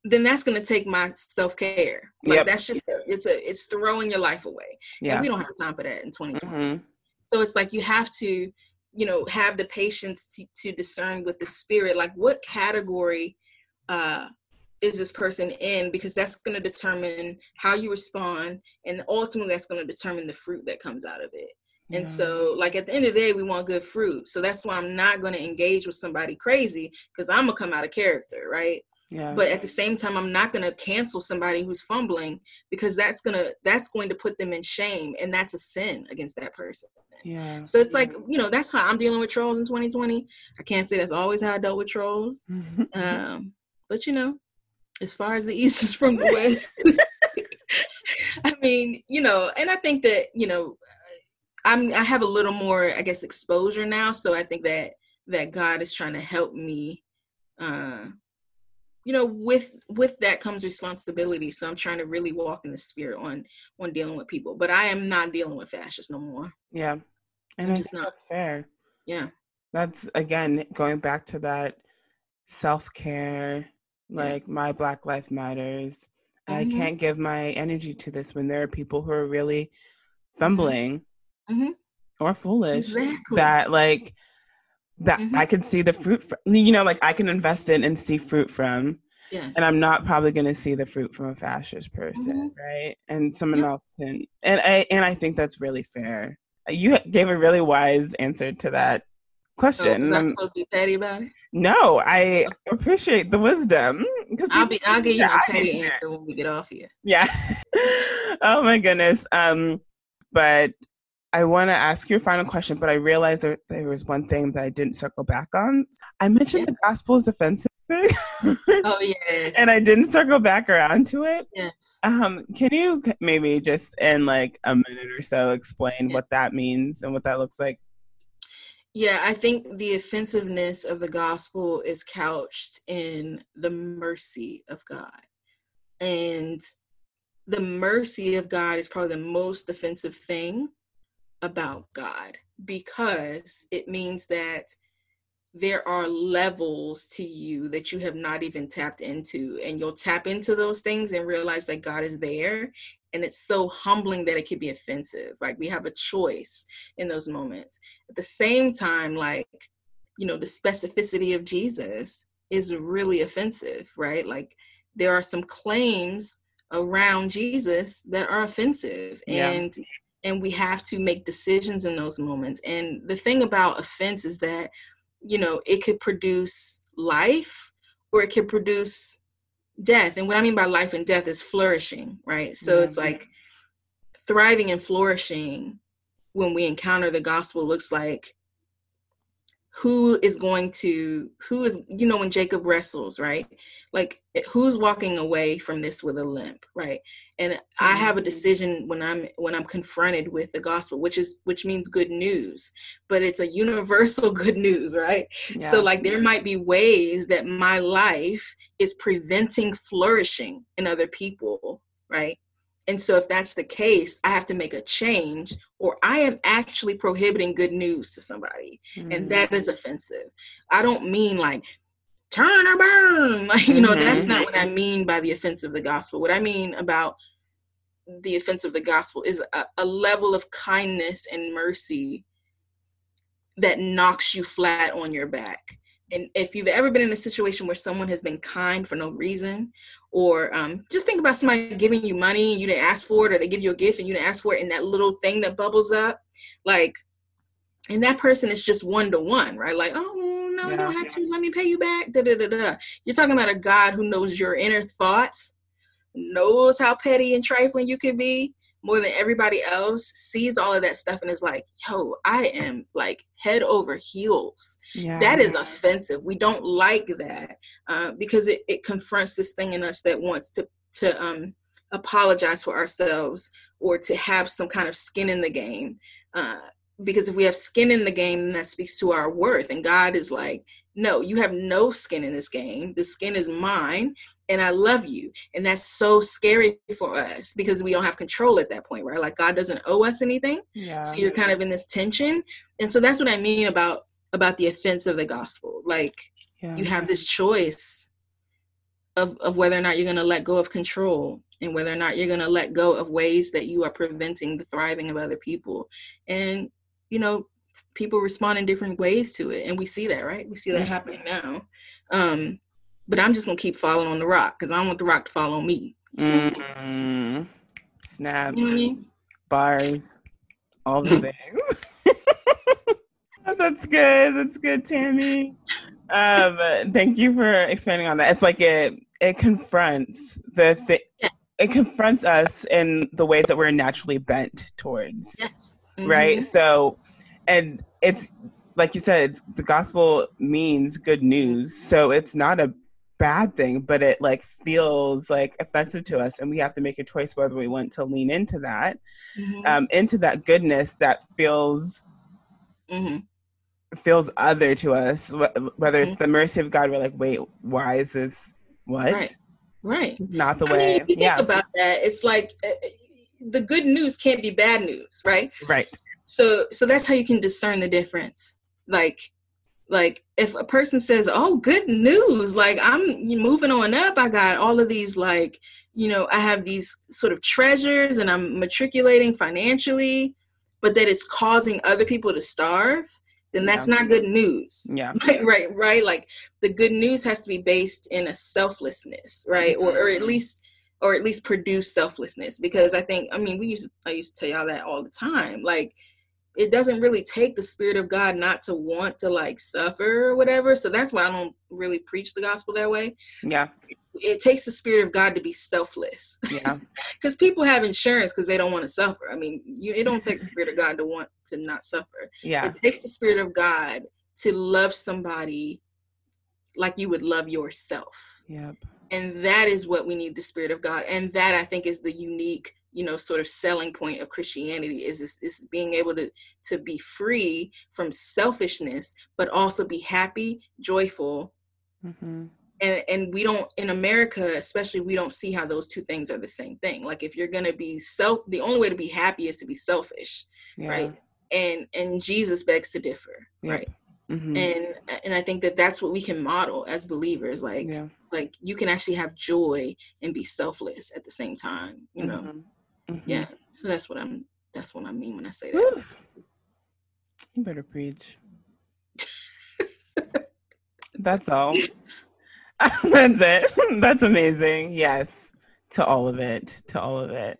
then that's going to take my self care. Like yep. that's just it's a it's throwing your life away. Yeah. And we don't have time for that in 2020. Mm-hmm. So it's like you have to, you know, have the patience to, to discern with the spirit, like what category uh is this person in because that's going to determine how you respond and ultimately that's going to determine the fruit that comes out of it and so like at the end of the day we want good fruit so that's why i'm not going to engage with somebody crazy because i'm going to come out of character right yeah. but at the same time i'm not going to cancel somebody who's fumbling because that's going to that's going to put them in shame and that's a sin against that person yeah so it's like you know that's how i'm dealing with trolls in 2020 i can't say that's always how i dealt with trolls um but you know as far as the east is from the west. I mean, you know, and I think that, you know, I'm I have a little more, I guess, exposure now. So I think that that God is trying to help me uh you know with with that comes responsibility so i'm trying to really walk in the spirit on on dealing with people but i am not dealing with fascists no more yeah and it's not that's fair yeah that's again going back to that self-care like yeah. my black life matters mm-hmm. i can't give my energy to this when there are people who are really mm-hmm. fumbling mm-hmm. or foolish exactly. that like that mm-hmm. i can see the fruit from, you know like i can invest in and see fruit from yes. and i'm not probably going to see the fruit from a fascist person mm-hmm. right and someone else can and i and i think that's really fair you gave a really wise answer to that question. So I'm supposed to be petty about it. No, I appreciate the wisdom. I'll be. I'll give you a petty answer when we get off here. Yeah. oh my goodness. Um, but I want to ask you a final question, but I realized that there was one thing that I didn't circle back on. I mentioned yeah. the gospel is offensive thing. oh yes. And I didn't circle back around to it. Yes. Um, can you maybe just in like a minute or so explain yeah. what that means and what that looks like? Yeah, I think the offensiveness of the gospel is couched in the mercy of God. And the mercy of God is probably the most offensive thing about God because it means that there are levels to you that you have not even tapped into and you'll tap into those things and realize that God is there and it's so humbling that it can be offensive. Like we have a choice in those moments. At the same time like you know the specificity of jesus is really offensive right? Like there are some claims around jesus that are offensive yeah. and and we have to make decisions in those moments. And the thing about offense is that you know it could produce life or it could produce death. And what i mean by life and death is flourishing right? So yeah. it's mm-hmm. like thriving and flourishing when we encounter the gospel looks like who is going to who is you know when jacob wrestles right like who's walking away from this with a limp right and i have a mm-hmm. decision when i'm when i'm confronted with the gospel which is which means good news but it's a universal good news right yeah. so like there might be ways that my life is preventing flourishing in other people right and so, if that's the case, I have to make a change, or I am actually prohibiting good news to somebody. Mm-hmm. And that is offensive. I don't mean like, turn or burn. Like, you know, mm-hmm. that's not what I mean by the offense of the gospel. What I mean about the offense of the gospel is a, a level of kindness and mercy that knocks you flat on your back and if you've ever been in a situation where someone has been kind for no reason, or um, just think about somebody giving you money and you didn't ask for it, or they give you a gift and you didn't ask for it, and that little thing that bubbles up, like, and that person is just one to one, right? Like, oh no, yeah. I don't have to. Let me pay you back. Da, da, da, da. You're talking about a God who knows your inner thoughts, knows how petty and trifling you can be, more than everybody else sees all of that stuff and is like, yo, I am like head over heels. Yeah. That is offensive. We don't like that uh, because it, it confronts this thing in us that wants to to um, apologize for ourselves or to have some kind of skin in the game. Uh, because if we have skin in the game, that speaks to our worth. And God is like, no, you have no skin in this game. The skin is mine, and I love you. And that's so scary for us because we don't have control at that point, right? Like God doesn't owe us anything. Yeah. So you're kind of in this tension. And so that's what I mean about about the offense of the gospel. Like yeah. you have this choice of, of whether or not you're gonna let go of control and whether or not you're gonna let go of ways that you are preventing the thriving of other people. And you know, people respond in different ways to it. And we see that, right? We see that happening now. Um, but I'm just gonna keep following on the rock because I don't want the rock to follow me. Mm-hmm. Snaps, you know I mean? bars, all the things. That's good. That's good, Tammy. Um, thank you for expanding on that. It's like it it confronts the thing. Yeah. It confronts us in the ways that we're naturally bent towards. Yes. Mm-hmm. Right. So, and it's like you said, the gospel means good news. So it's not a bad thing, but it like feels like offensive to us, and we have to make a choice whether we want to lean into that, mm-hmm. um, into that goodness that feels mm-hmm. feels other to us. Whether it's mm-hmm. the mercy of God, we're like, wait, why is this? What? Right. Right. It's not the I way. Mean, if you think yeah. about that, it's like uh, uh, the good news can't be bad news, right? Right. So, so that's how you can discern the difference. Like, like if a person says oh good news like i'm moving on up i got all of these like you know i have these sort of treasures and i'm matriculating financially but that it's causing other people to starve then that's yeah. not good news yeah right, right right like the good news has to be based in a selflessness right mm-hmm. or, or at mm-hmm. least or at least produce selflessness because i think i mean we used to, i used to tell y'all that all the time like it doesn't really take the spirit of God not to want to like suffer or whatever. So that's why I don't really preach the gospel that way. Yeah. It takes the spirit of God to be selfless. Yeah. Because people have insurance because they don't want to suffer. I mean, you, it don't take the spirit of God to want to not suffer. Yeah. It takes the spirit of God to love somebody like you would love yourself. Yep. And that is what we need the spirit of God. And that I think is the unique you know sort of selling point of christianity is, is is, being able to to be free from selfishness but also be happy joyful mm-hmm. and and we don't in america especially we don't see how those two things are the same thing like if you're gonna be self the only way to be happy is to be selfish yeah. right and and jesus begs to differ yep. right mm-hmm. and and i think that that's what we can model as believers like yeah. like you can actually have joy and be selfless at the same time you know mm-hmm. Mm-hmm. Yeah. So that's what I'm that's what I mean when I say that. Oof. You better preach. that's all. that's it. That's amazing. Yes. To all of it. To all of it.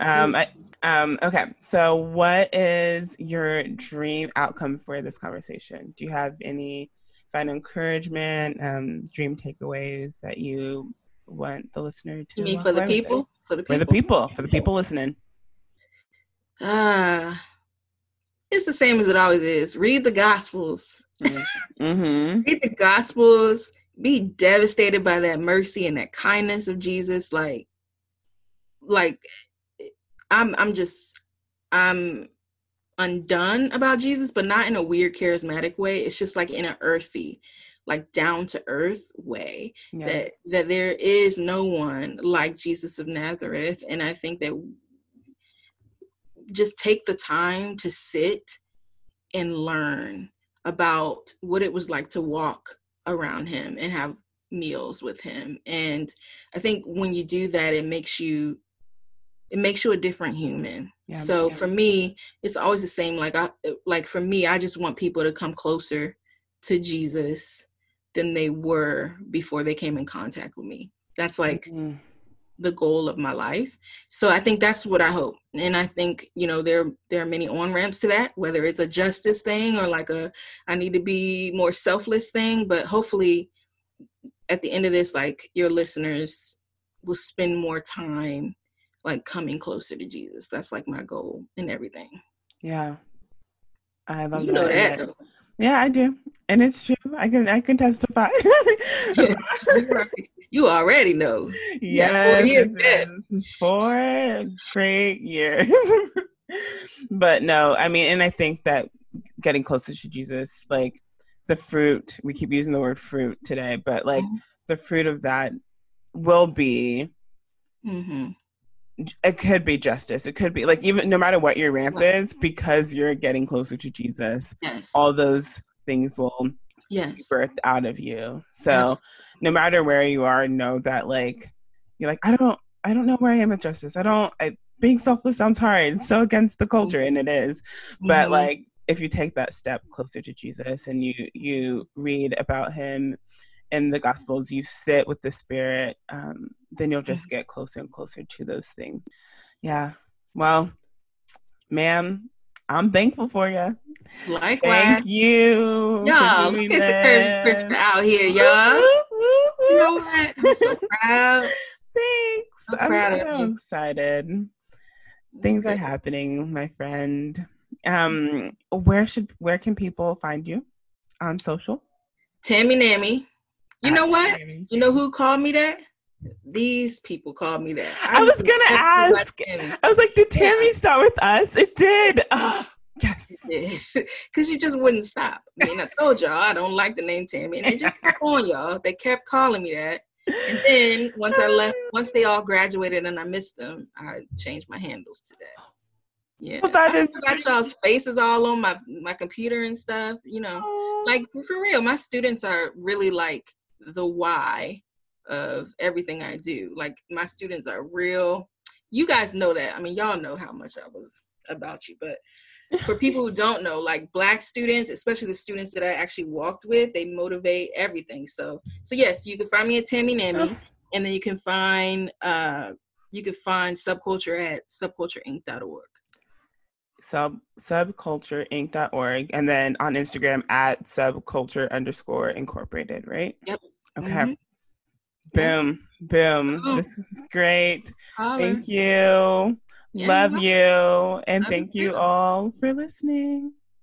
Um I um okay. So what is your dream outcome for this conversation? Do you have any final encouragement, um, dream takeaways that you want the listener to you mean for the people? for the people. For the people, for the people listening. Ah, uh, it's the same as it always is. Read the Gospels. Mm-hmm. Read the Gospels. Be devastated by that mercy and that kindness of Jesus. Like, like, I'm, I'm just, I'm undone about Jesus, but not in a weird charismatic way. It's just like in an earthy, like down to earth way yeah. that that there is no one like Jesus of Nazareth and I think that just take the time to sit and learn about what it was like to walk around him and have meals with him and i think when you do that it makes you it makes you a different human yeah, so yeah. for me it's always the same like i like for me i just want people to come closer to Jesus than they were before they came in contact with me. That's like mm-hmm. the goal of my life. So I think that's what I hope. And I think, you know, there there are many on ramps to that, whether it's a justice thing or like a I need to be more selfless thing, but hopefully at the end of this like your listeners will spend more time like coming closer to Jesus. That's like my goal in everything. Yeah. I love you that. Know that yeah, I do, and it's true. I can I can testify. you already know. Yes, yeah, four, four great years. but no, I mean, and I think that getting closer to Jesus, like the fruit, we keep using the word fruit today, but like mm-hmm. the fruit of that will be mm-hmm it could be justice. It could be like even no matter what your ramp is, because you're getting closer to Jesus. Yes. All those things will yes be birthed out of you. So yes. no matter where you are, know that like you're like, I don't I don't know where I am with justice. I don't I, being selfless sounds hard. It's so against the culture and it is. But mm-hmm. like if you take that step closer to Jesus and you you read about him in the gospels you sit with the spirit um, then you'll just mm-hmm. get closer and closer to those things. Yeah. Well ma'am i'm thankful for you likewise. thank you y'all look at the curvy krista out here y'all. you know what? I'm so proud. Thanks. So i'm proud so of excited. Things good. are happening my friend. Um where should where can people find you on social? Tammy nammy. You know what? You know who called me that? These people called me that. I, I was gonna ask. I was like, did Tammy yeah. start with us? It did. Oh, yes. Because you just wouldn't stop. I mean, I told y'all I don't like the name Tammy, and they just kept on, y'all. They kept calling me that. And then once I left, oh, once they all graduated and I missed them, I changed my handles to that. Yeah, well, that I is got y'all's faces all on my my computer and stuff. You know, oh. like for real, my students are really like the why of everything I do. Like my students are real. You guys know that. I mean, y'all know how much I was about you, but for people who don't know, like black students, especially the students that I actually walked with, they motivate everything. So, so yes, you can find me at Tammy Nammy, and then you can find uh, you can find subculture at subcultureinc.org. Sub subcultureinc.org, and then on Instagram at subculture underscore incorporated, right? Yep. Okay. Mm-hmm. Boom. Boom. Oh. This is great. Thank you. Yeah, Love you. And thank you all for listening.